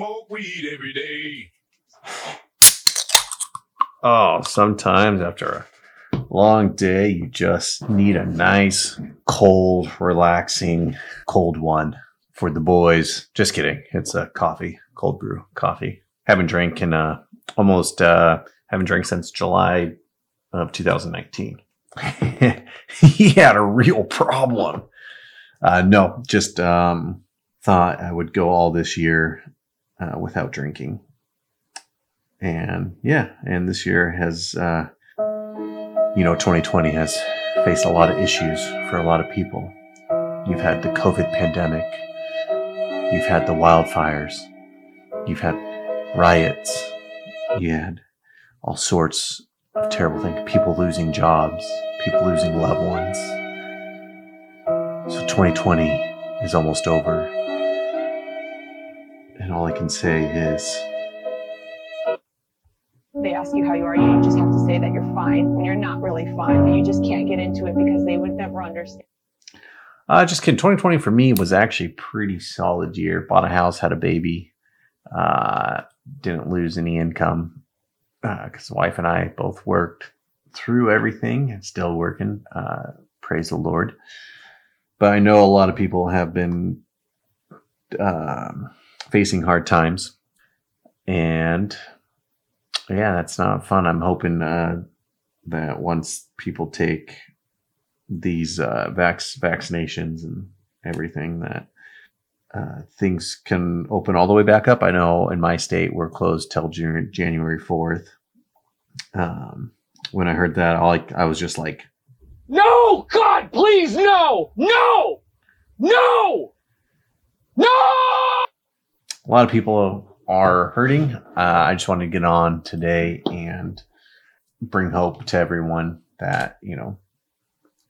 smoke weed every day. Oh, sometimes after a long day, you just need a nice, cold, relaxing, cold one for the boys. Just kidding. It's a coffee, cold brew coffee. Haven't drank in uh, almost, uh, haven't drank since July of 2019. he had a real problem. Uh, no, just um, thought I would go all this year uh, without drinking and yeah, and this year has, uh, you know, 2020 has faced a lot of issues for a lot of people. You've had the COVID pandemic, you've had the wildfires, you've had riots, you had all sorts of terrible things, people losing jobs, people losing loved ones. So 2020 is almost over. And all I can say is, they ask you how you are, you just have to say that you're fine when you're not really fine, but you just can't get into it because they would never understand. Uh, just kidding. 2020 for me was actually a pretty solid year. Bought a house, had a baby, uh, didn't lose any income because uh, wife and I both worked through everything and still working. Uh, praise the Lord. But I know a lot of people have been um, facing hard times, and yeah, that's not fun. I'm hoping uh, that once people take these uh, vac- vaccinations and everything, that uh, things can open all the way back up. I know in my state we're closed till January 4th. Um, when I heard that, all I, I was just like, No, God, please, no, no, no, no. A lot of people are hurting. Uh, I just wanted to get on today and bring hope to everyone that, you know,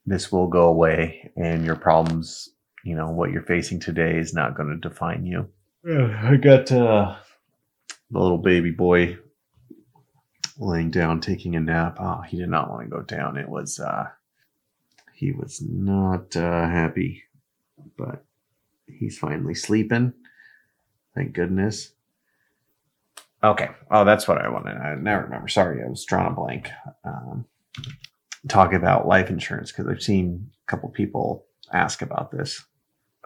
this will go away and your problems, you know, what you're facing today is not going to define you. I got uh, the little baby boy laying down taking a nap. Oh, he did not want to go down. It was, uh, he was not uh, happy, but he's finally sleeping. Thank goodness. Okay. Oh, that's what I wanted. I never remember. Sorry, I was drawing a blank. Um, talk about life insurance because I've seen a couple people ask about this.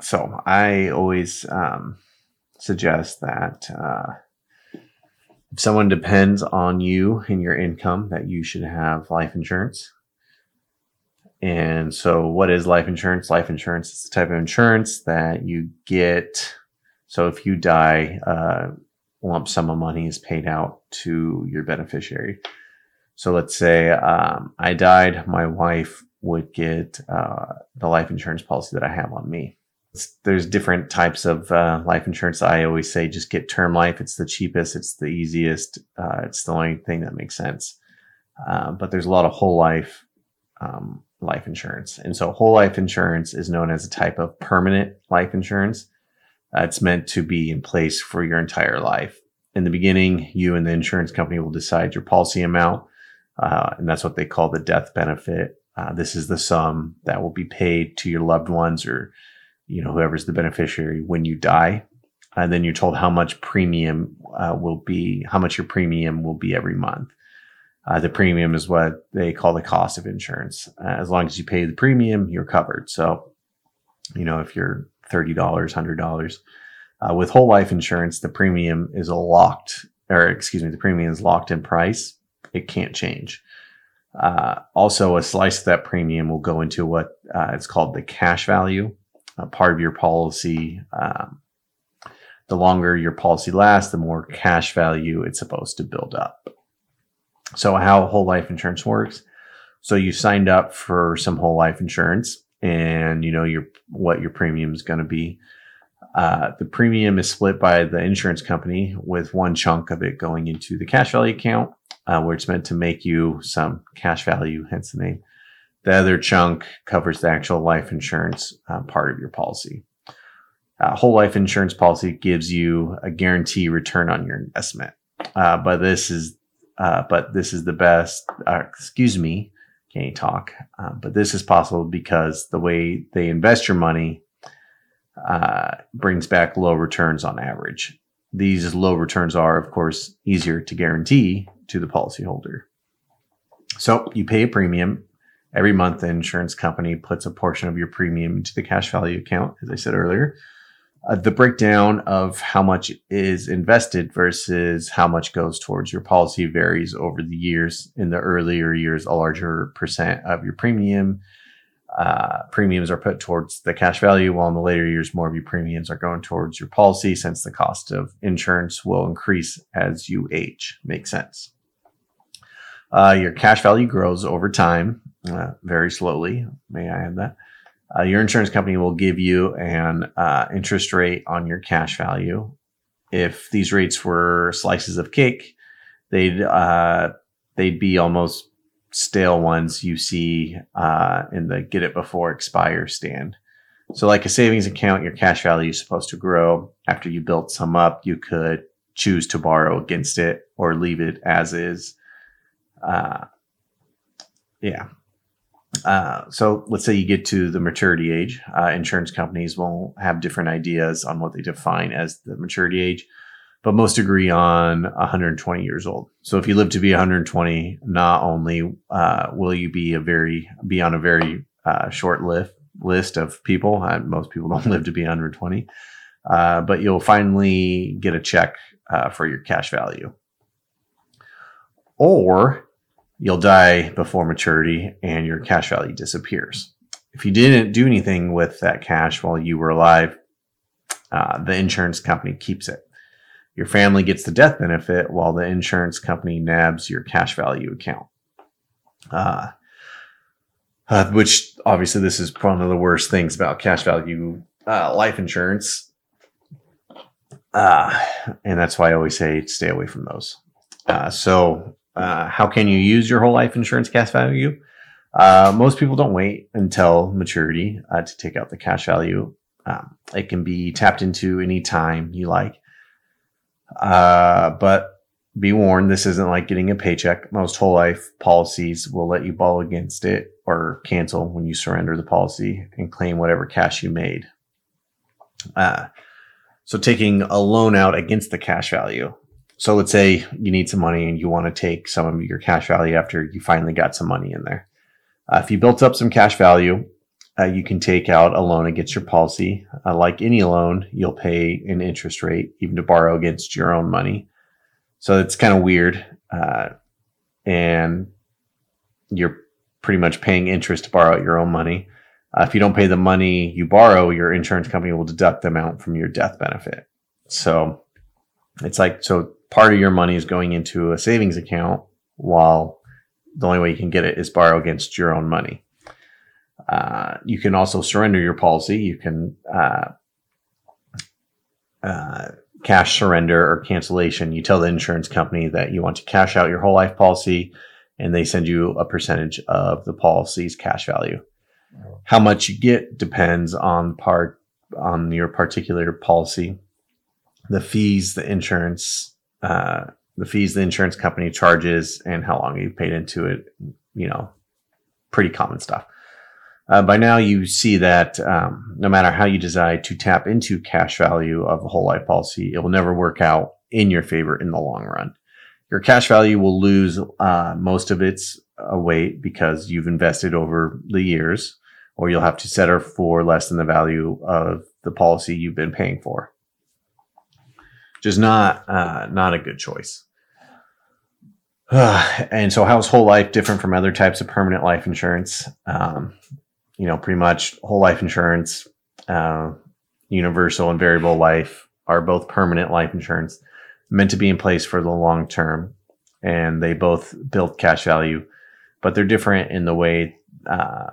So I always um, suggest that uh, if someone depends on you and your income, that you should have life insurance. And so, what is life insurance? Life insurance is the type of insurance that you get. So, if you die, uh, lump sum of money is paid out to your beneficiary. So let's say um, I died, my wife would get uh, the life insurance policy that I have on me. It's, there's different types of uh, life insurance. I always say just get term life. It's the cheapest, it's the easiest, uh, it's the only thing that makes sense. Uh, but there's a lot of whole life um, life insurance. And so whole life insurance is known as a type of permanent life insurance. Uh, it's meant to be in place for your entire life. In the beginning, you and the insurance company will decide your policy amount, uh, and that's what they call the death benefit. Uh, this is the sum that will be paid to your loved ones or you know whoever's the beneficiary when you die. And then you're told how much premium uh, will be, how much your premium will be every month. Uh, the premium is what they call the cost of insurance. Uh, as long as you pay the premium, you're covered. So, you know, if you're $30, $100. Uh, with whole life insurance, the premium is a locked, or excuse me, the premium is locked in price. It can't change. Uh, also, a slice of that premium will go into what uh, it's called the cash value, a part of your policy. Um, the longer your policy lasts, the more cash value it's supposed to build up. So, how whole life insurance works. So, you signed up for some whole life insurance and you know your what your premium is going to be. Uh, the premium is split by the insurance company with one chunk of it going into the cash value account, uh, where it's meant to make you some cash value, hence the name. The other chunk covers the actual life insurance uh, part of your policy. Uh, whole life insurance policy gives you a guarantee return on your investment, uh, but this is uh, but this is the best. excuse me, can't talk. Um, but this is possible because the way they invest your money uh, brings back low returns on average. these low returns are, of course, easier to guarantee to the policyholder. So you pay a premium every month. The insurance company puts a portion of your premium into the cash value account, as I said earlier. Uh, the breakdown of how much is invested versus how much goes towards your policy varies over the years. In the earlier years, a larger percent of your premium uh, premiums are put towards the cash value, while in the later years, more of your premiums are going towards your policy since the cost of insurance will increase as you age. Makes sense. Uh, your cash value grows over time, uh, very slowly. May I add that? Uh, your insurance company will give you an uh, interest rate on your cash value. If these rates were slices of cake, they'd uh, they'd be almost stale ones you see uh, in the get it before expire stand. So, like a savings account, your cash value is supposed to grow. After you built some up, you could choose to borrow against it or leave it as is. Uh, yeah. Uh, so let's say you get to the maturity age. Uh, insurance companies will have different ideas on what they define as the maturity age but most agree on 120 years old. So if you live to be 120, not only uh, will you be a very be on a very uh, short list list of people, most people don't live to be 120, uh, but you'll finally get a check for your cash value, or you'll die before maturity and your cash value disappears. If you didn't do anything with that cash while you were alive, uh, the insurance company keeps it. Your family gets the death benefit while the insurance company nabs your cash value account. Uh, uh, which obviously this is one of the worst things about cash value uh, life insurance. Uh, and that's why I always say stay away from those. Uh, so, uh, how can you use your whole life insurance cash value? most people don't wait until maturity to take out the cash value. Um, it can be tapped into any time you like. Uh, but be warned, this isn't like getting a paycheck. Most whole life policies will let you ball against it or cancel when you surrender the policy and claim whatever cash you made. Uh, so taking a loan out against the cash value. So let's say you need some money and you want to take some of your cash value after you finally got some money in there. Uh, if you built up some cash value uh, you can take out a loan against your policy. Uh, like any loan, you'll pay an interest rate, even to borrow against your own money. So it's kind of weird. Uh, and you're pretty much paying interest to borrow your own money. Uh, if you don't pay the money you borrow, your insurance company will deduct the amount from your death benefit. So it's like, so part of your money is going into a savings account while the only way you can get it is borrow against your own money. Uh, you can also surrender your policy. You can uh, uh, cash surrender or cancellation. You tell the insurance company that you want to cash out your whole life policy, and they send you a percentage of the policy's cash value. How much you get depends on part on your particular policy, the fees the insurance uh, the fees the insurance company charges, and how long you paid into it. You know, pretty common stuff. Uh, by now, you see that um, no matter how you decide to tap into cash value of a whole life policy, it will never work out in your favor in the long run. Your cash value will lose uh, most of its uh, weight because you've invested over the years, or you'll have to settle for less than the value of the policy you've been paying for. Just not uh, not a good choice. and so, how is whole life different from other types of permanent life insurance? Um, you know, pretty much whole life insurance, uh, universal and variable life are both permanent life insurance meant to be in place for the long term. And they both build cash value, but they're different in the way, uh,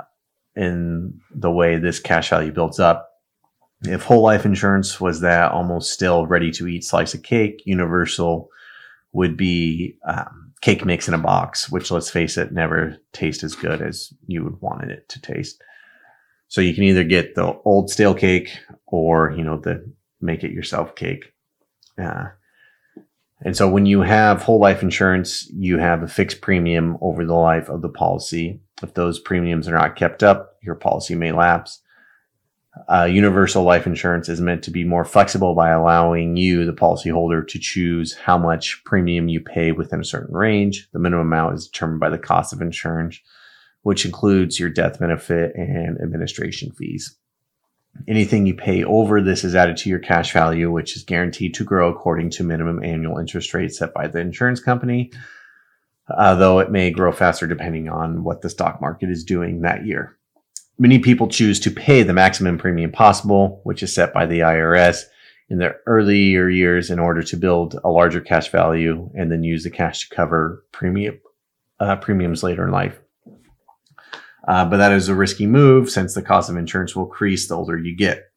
in the way this cash value builds up. If whole life insurance was that almost still ready to eat slice of cake, universal would be um, cake mix in a box, which let's face it, never tastes as good as you would want it to taste. So you can either get the old stale cake or, you know, the make it yourself cake. Uh, and so when you have whole life insurance, you have a fixed premium over the life of the policy. If those premiums are not kept up, your policy may lapse. Uh, universal life insurance is meant to be more flexible by allowing you, the policyholder, to choose how much premium you pay within a certain range. The minimum amount is determined by the cost of insurance, which includes your death benefit and administration fees. Anything you pay over this is added to your cash value, which is guaranteed to grow according to minimum annual interest rates set by the insurance company, uh, though it may grow faster depending on what the stock market is doing that year. Many people choose to pay the maximum premium possible, which is set by the IRS in their earlier years in order to build a larger cash value and then use the cash to cover premium uh, premiums later in life. Uh, but that is a risky move since the cost of insurance will increase the older you get.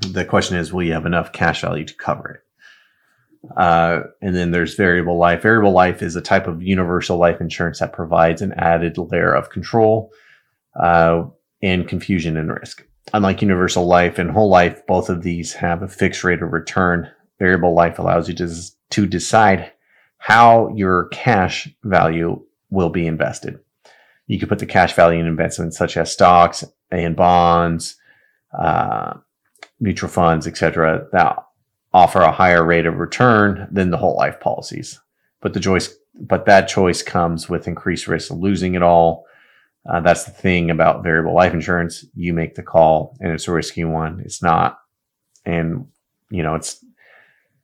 The question is, will you have enough cash value to cover it? Uh, and then there's variable life. Variable life is a type of universal life insurance that provides an added layer of control uh, and confusion and risk. Unlike universal life and whole life, both of these have a fixed rate of return. Variable life allows you to, to decide how your cash value will be invested. You can put the cash value in investments such as stocks and bonds, uh, mutual funds, etc. that offer a higher rate of return than the whole life policies. But the choice, but that choice comes with increased risk of losing it all. Uh, that's the thing about variable life insurance. You make the call, and it's a risky one. It's not, and you know it's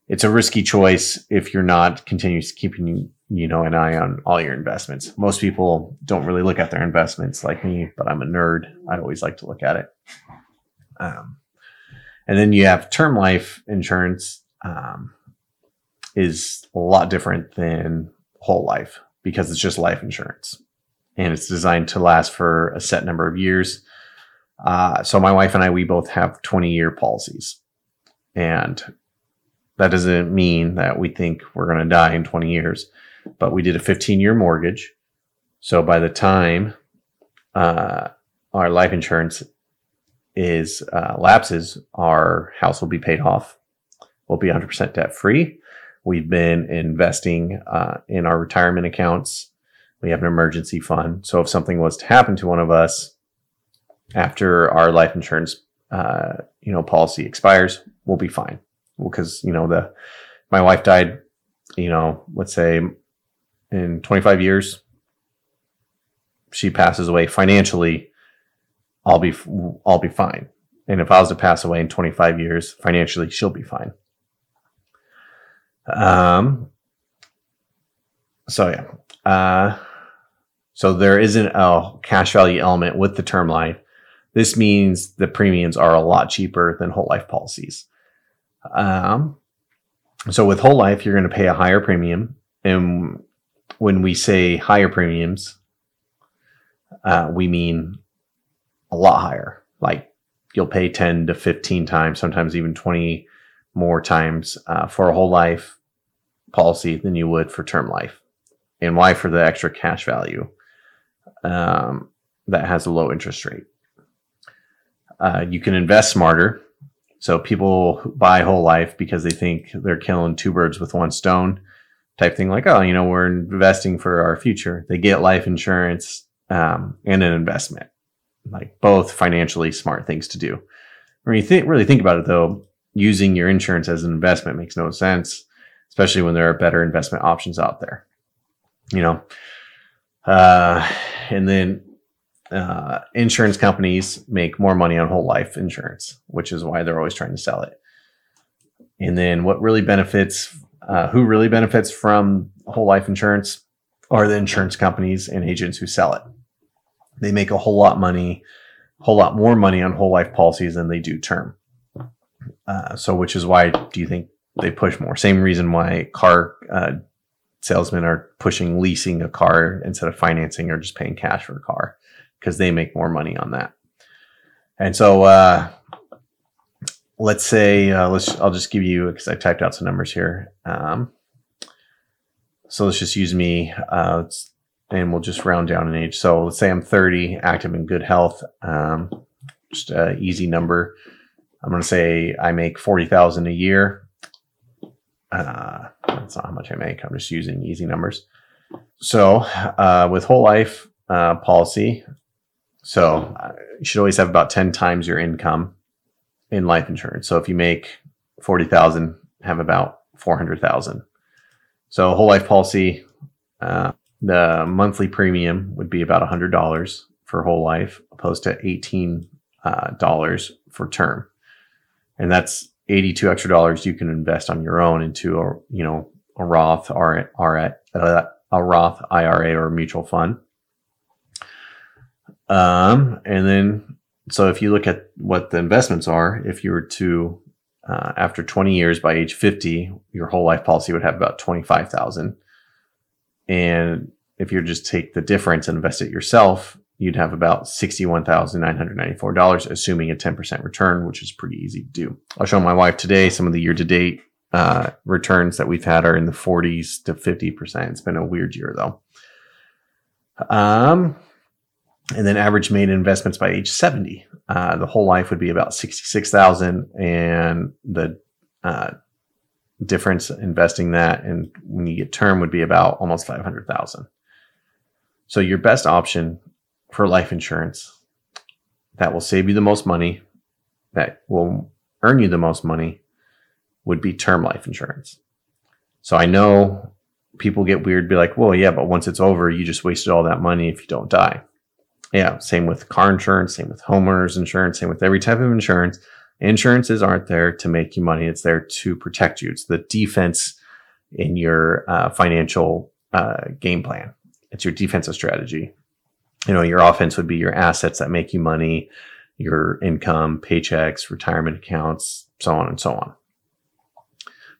it's a risky choice if you're not continuously keeping you know an eye on all your investments. Most people don't really look at their investments like me, but I'm a nerd. I always like to look at it. Um, and then you have term life insurance um, is a lot different than whole life because it's just life insurance and it's designed to last for a set number of years. Uh, so my wife and I, we both have 20 year policies and that doesn't mean that we think we're going to die in 20 years but we did a 15 year mortgage. So by the time uh, our life insurance is uh, lapses, our house will be paid off. We'll be 100% debt free. We've been investing uh, in our retirement accounts. We have an emergency fund. So if something was to happen to one of us after our life insurance, uh, you know, policy expires, we'll be fine. Because you know the my wife died, you know, let's say in 25 years, she passes away financially, I'll be I'll be fine. And if I was to pass away in 25 years, financially, she'll be fine. Um. So yeah. Uh. So there isn't a cash value element with the term life. This means the premiums are a lot cheaper than whole life policies. Um. So with whole life, you're going to pay a higher premium, and when we say higher premiums, uh, we mean a lot higher. Like you'll pay 10 to 15 times, sometimes even 20 more times uh, for a whole life policy than you would for term life. And why? For the extra cash value um, that has a low interest rate. Uh, you can invest smarter. So people buy whole life because they think they're killing two birds with one stone type thing like oh you know we're investing for our future they get life insurance um, and an investment like both financially smart things to do when you think really think about it though using your insurance as an investment makes no sense especially when there are better investment options out there you know uh, and then uh, insurance companies make more money on whole life insurance which is why they're always trying to sell it and then what really benefits uh, who really benefits from whole life insurance are the insurance companies and agents who sell it. They make a whole lot money, a whole lot more money on whole life policies than they do term. Uh, so, which is why do you think they push more? Same reason why car uh, salesmen are pushing leasing a car instead of financing or just paying cash for a car because they make more money on that. And so, uh, let's say uh, let's I'll just give you because I typed out some numbers here. Um, so let's just use me, uh, and we'll just round down in age. So let's say I'm 30, active in good health. Um, just an easy number. I'm going to say I make 40,000 a year. Uh, that's not how much I make. I'm just using easy numbers. So uh, with whole life uh, policy, so uh, you should always have about 10 times your income in life insurance. So if you make 40,000, have about 400,000. So whole life policy, uh, the monthly premium would be about $100 for whole life, opposed to $18 uh, for term. And that's 82 extra dollars you can invest on your own into a, you know, a Roth uh, a Roth IRA or mutual fund. Um, and then, so if you look at what the investments are, if you were to, uh, after 20 years by age 50, your whole life policy would have about 25,000. And if you just take the difference and invest it yourself, you'd have about $61,994, assuming a 10% return, which is pretty easy to do. I'll show my wife today some of the year to date uh, returns that we've had are in the 40s to 50%. It's been a weird year though. Um, and then average made investments by age 70. Uh, the whole life would be about 66,000 and the uh, difference investing that and when you get term would be about almost 500,000. So your best option for life insurance that will save you the most money, that will earn you the most money, would be term life insurance. So I know people get weird, be like, well, yeah, but once it's over, you just wasted all that money if you don't die. Yeah, same with car insurance, same with homeowners insurance, same with every type of insurance. Insurances aren't there to make you money, it's there to protect you. It's the defense in your uh, financial uh, game plan, it's your defensive strategy you know, your offense would be your assets that make you money, your income, paychecks, retirement accounts, so on and so on.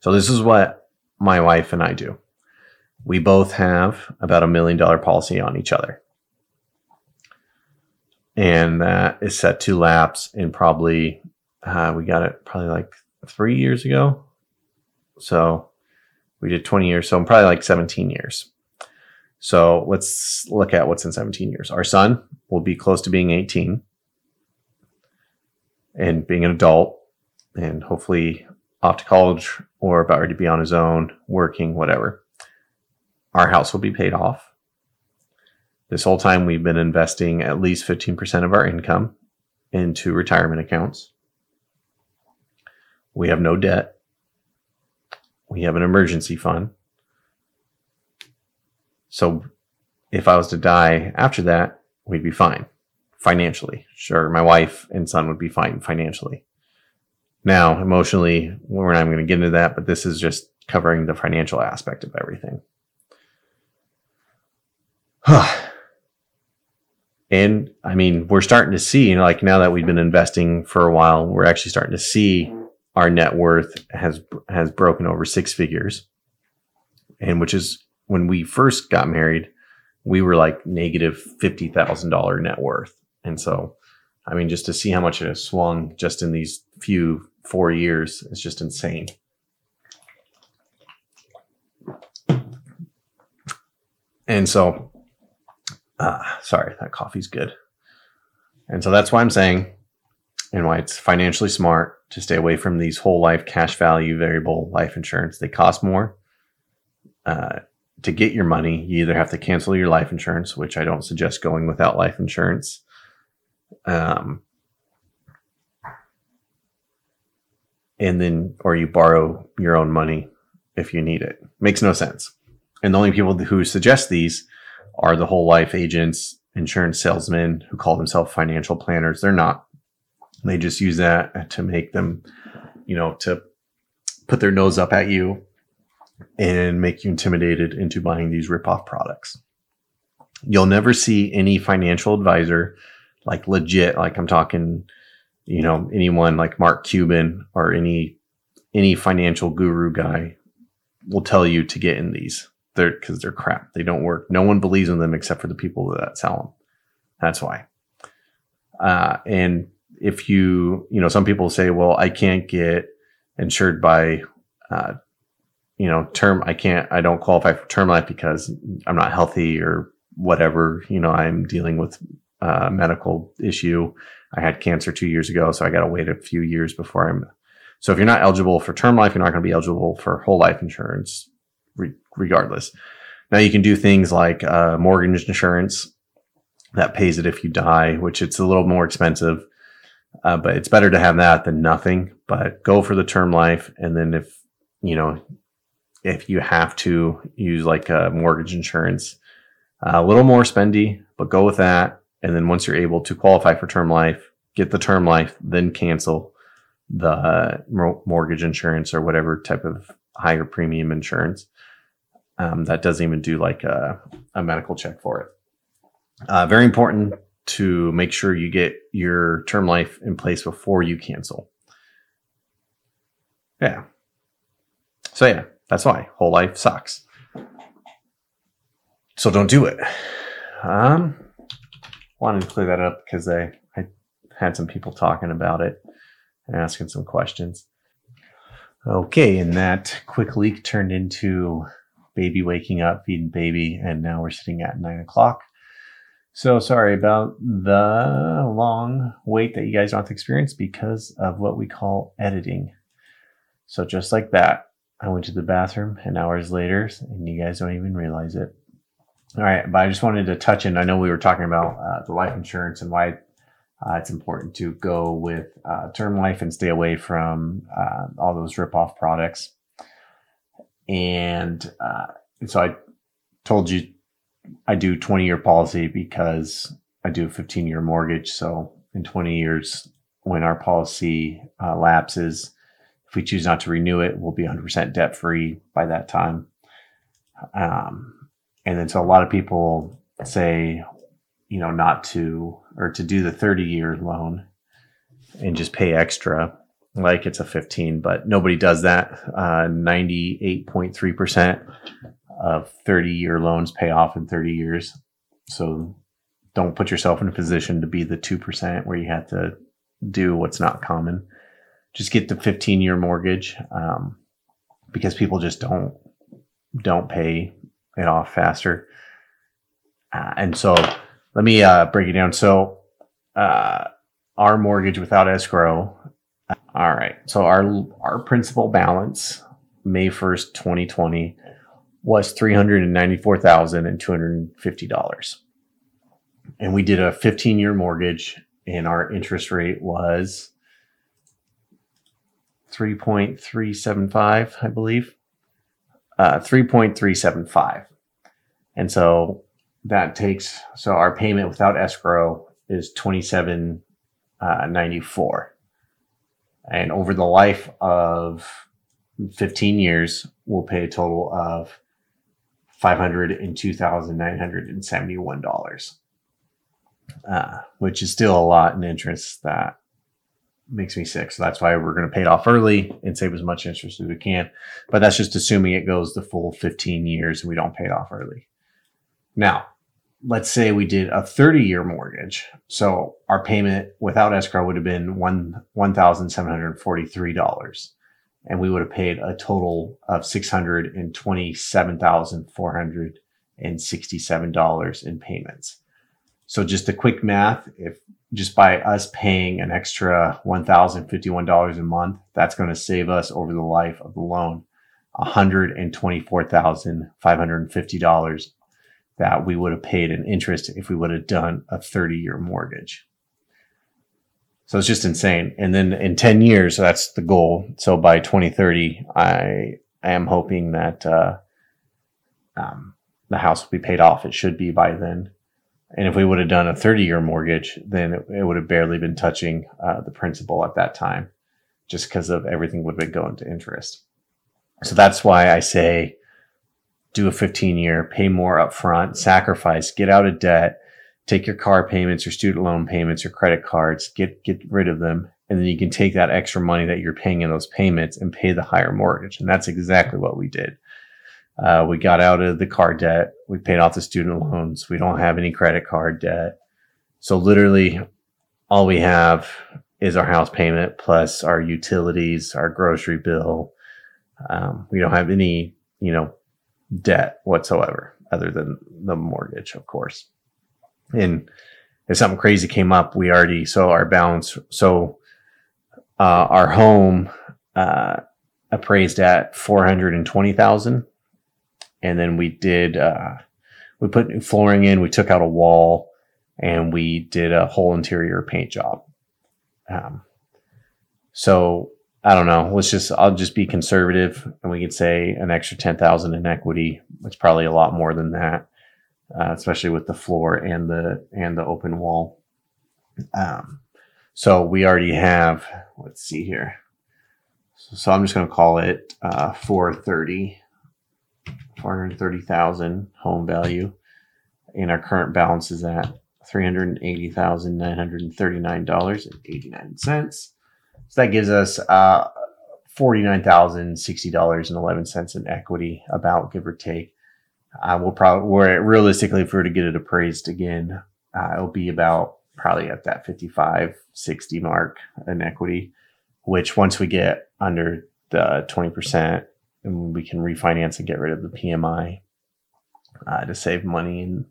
So this is what my wife and I do. We both have about a million dollar policy on each other. And that is set to lapse in probably, uh, we got it probably like three years ago. So we did 20 years. So I'm probably like 17 years. So let's look at what's in 17 years. Our son will be close to being 18 and being an adult and hopefully off to college or about ready to be on his own, working, whatever. Our house will be paid off. This whole time we've been investing at least 15% of our income into retirement accounts. We have no debt. We have an emergency fund so if I was to die after that, we'd be fine financially. Sure, my wife and son would be fine financially. Now, emotionally, we're not going to get into that, but this is just covering the financial aspect of everything. and I mean, we're starting to see, you know, like now that we've been investing for a while, we're actually starting to see our net worth has has broken over six figures, and which is when we first got married, we were like negative $50,000 net worth. And so, I mean, just to see how much it has swung just in these few four years is just insane. And so, uh, sorry, that coffee's good. And so that's why I'm saying, and why it's financially smart to stay away from these whole life cash value variable life insurance. They cost more. Uh, to get your money, you either have to cancel your life insurance, which I don't suggest going without life insurance. Um, and then, or you borrow your own money if you need it. Makes no sense. And the only people who suggest these are the whole life agents, insurance salesmen who call themselves financial planners. They're not. They just use that to make them, you know, to put their nose up at you and make you intimidated into buying these ripoff products. You'll never see any financial advisor like legit, like I'm talking, you know, anyone like Mark Cuban or any any financial guru guy will tell you to get in these. They're because they're crap. They don't work. No one believes in them except for the people that sell them. That's why. Uh, and if you, you know, some people say, well, I can't get insured by uh, you know, term, I can't, I don't qualify for term life because I'm not healthy or whatever. You know, I'm dealing with a medical issue. I had cancer two years ago, so I got to wait a few years before I'm. So if you're not eligible for term life, you're not going to be eligible for whole life insurance, re- regardless. Now you can do things like uh, mortgage insurance that pays it if you die, which it's a little more expensive. Uh, but it's better to have that than nothing. But go for the term life, and then if you know if you have to use like a mortgage insurance, a little more spendy, but go with that. And then once you're able to qualify for term life, get the term life, then cancel the mortgage insurance or whatever type of higher premium insurance. Um, that doesn't even do like a, a medical check for it. Uh, very important to make sure you get your term life in place before you cancel. Yeah. So yeah, that's why whole life sucks. So don't do it. Um, wanted to clear that up because I, I had some people talking about it and asking some questions. Okay, and that quick leak turned into baby waking up, feeding baby, and now we're sitting at nine o'clock. So sorry about the long wait that you guys don't have to experience because of what we call editing. So just like that, I went to the bathroom and hours later, and you guys don't even realize it. All right, but I just wanted to touch in. I know we were talking about uh, the life insurance and why uh, it's important to go with uh, term life and stay away from uh, all those rip-off products. And uh, so I told you I do 20 year policy because I do a 15 year mortgage. So in 20 years, when our policy uh, lapses, if we choose not to renew it, we'll be 100% debt free by that time. Um, and then so a lot of people say, you know, not to or to do the 30 year loan and just pay extra like it's a 15, but nobody does that. Uh, 98.3% of 30 year loans pay off in 30 years. So don't put yourself in a position to be the 2% where you have to do what's not common. Just get the 15 year mortgage um, because people just don't don't pay it off faster. Uh, and so let me uh, break it down. So uh, our mortgage without escrow. All right. So our our principal balance May 1st, 2020 was $394,250. And we did a 15 year mortgage, and our interest rate was 3.375, I believe. Uh, 3.375. And so that takes, so our payment without escrow is 2794. Uh, and over the life of 15 years, we'll pay a total of $502,971, uh, which is still a lot in interest that makes me sick. So that's why we're going to pay it off early and save as much interest as we can. But that's just assuming it goes the full 15 years and we don't pay it off early. Now, let's say we did a 30 year mortgage. So our payment without escrow would have been one $1,743 and we would have paid a total of $627,467 in payments. So just a quick math, if just by us paying an extra $1,051 a month, that's going to save us over the life of the loan $124,550 that we would have paid in interest if we would have done a 30 year mortgage. So it's just insane. And then in 10 years, that's the goal. So by 2030, I, I am hoping that uh, um, the house will be paid off. It should be by then. And if we would have done a 30 year mortgage, then it, it, would have barely been touching uh, the principal at that time, just because of everything would have been going to interest. So that's why I say do a 15 year, pay more upfront, sacrifice, get out of debt, take your car payments, your student loan payments, your credit cards, get get rid of them, and then you can take that extra money that you're paying in those payments and pay the higher mortgage. And that's exactly what we did. Uh, we got out of the car debt. We paid off the student loans. We don't have any credit card debt. So literally, all we have is our house payment plus our utilities, our grocery bill. Um, we don't have any, you know, debt whatsoever other than the mortgage, of course and if something crazy came up, we already so our balance. So uh, our home uh, appraised at four hundred and twenty thousand, and then we did uh, we put new flooring in. We took out a wall, and we did a whole interior paint job. Um, so I don't know. Let's just I'll just be conservative, and we could say an extra ten thousand in equity. It's probably a lot more than that, uh, especially with the floor and the and the open wall. Um, so we already have. Let's see here. So, so I'm just going to call it uh, 430, 430,000 home value, and our current balance is at three hundred eighty thousand nine hundred thirty-nine dollars and eighty-nine cents. So that gives us uh, forty-nine thousand sixty dollars and eleven cents in equity, about give or take. Uh, we'll probably, we're realistically, if we were to get it appraised again, uh, it'll be about probably at that 55, 60 mark in equity, which once we get under the 20%, and we can refinance and get rid of the PMI uh, to save money in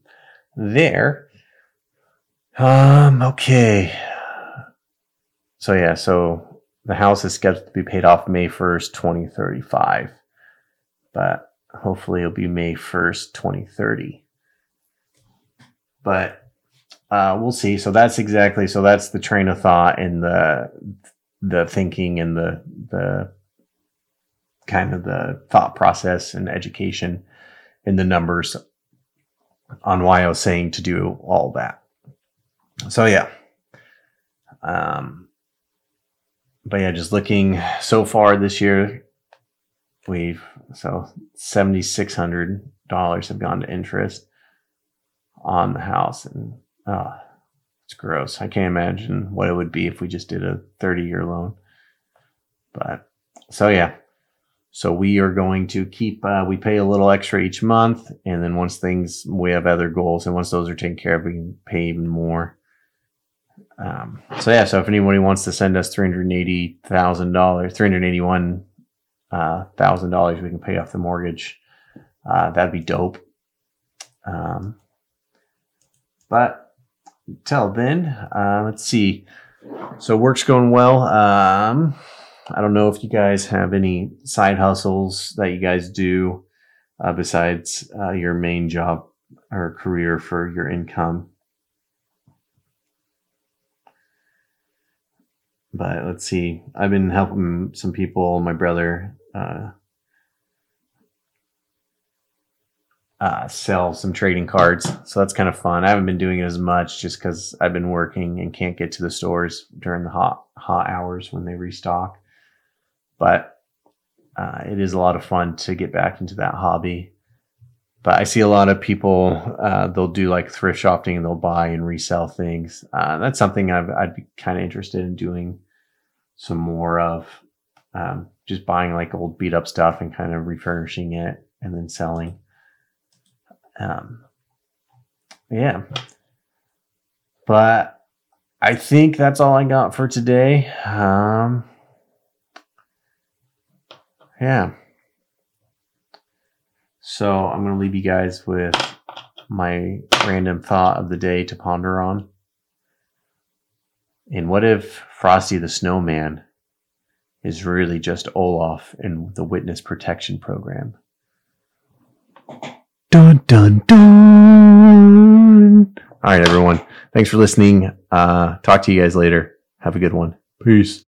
there. Um, okay. So yeah, so the house is scheduled to be paid off May 1st, 2035. But hopefully it'll be May 1st, 2030. But uh, we'll see. So that's exactly so that's the train of thought and the the thinking and the the kind of the thought process and education and the numbers on why I was saying to do all that. So yeah. Um but yeah, just looking so far this year, we've so seventy six hundred dollars have gone to interest on the house and uh it's gross. I can't imagine what it would be if we just did a 30 year loan. But so yeah. So we are going to keep uh, we pay a little extra each month and then once things we have other goals and once those are taken care of we can pay even more. Um, so yeah, so if anybody wants to send us three hundred eighty thousand dollars, three hundred eighty one uh, thousand dollars, we can pay off the mortgage. Uh, that'd be dope. Um, but till then, uh, let's see. So work's going well. Um, I don't know if you guys have any side hustles that you guys do uh, besides uh, your main job or career for your income. But let's see. I've been helping some people. My brother uh, uh, sell some trading cards. So that's kind of fun. I haven't been doing it as much just because I've been working and can't get to the stores during the hot hot hours when they restock. But uh, it is a lot of fun to get back into that hobby. But I see a lot of people uh, they'll do like thrift shopping and they'll buy and resell things. Uh, that's something I've, I'd be kind of interested in doing some more of. Um, just buying like old beat up stuff and kind of refurbishing it and then selling. Um, yeah. But I think that's all I got for today. Um, yeah. So I'm going to leave you guys with my random thought of the day to ponder on. And what if Frosty the Snowman is really just Olaf in the Witness Protection Program? Dun dun dun. All right, everyone. Thanks for listening. Uh, talk to you guys later. Have a good one. Peace.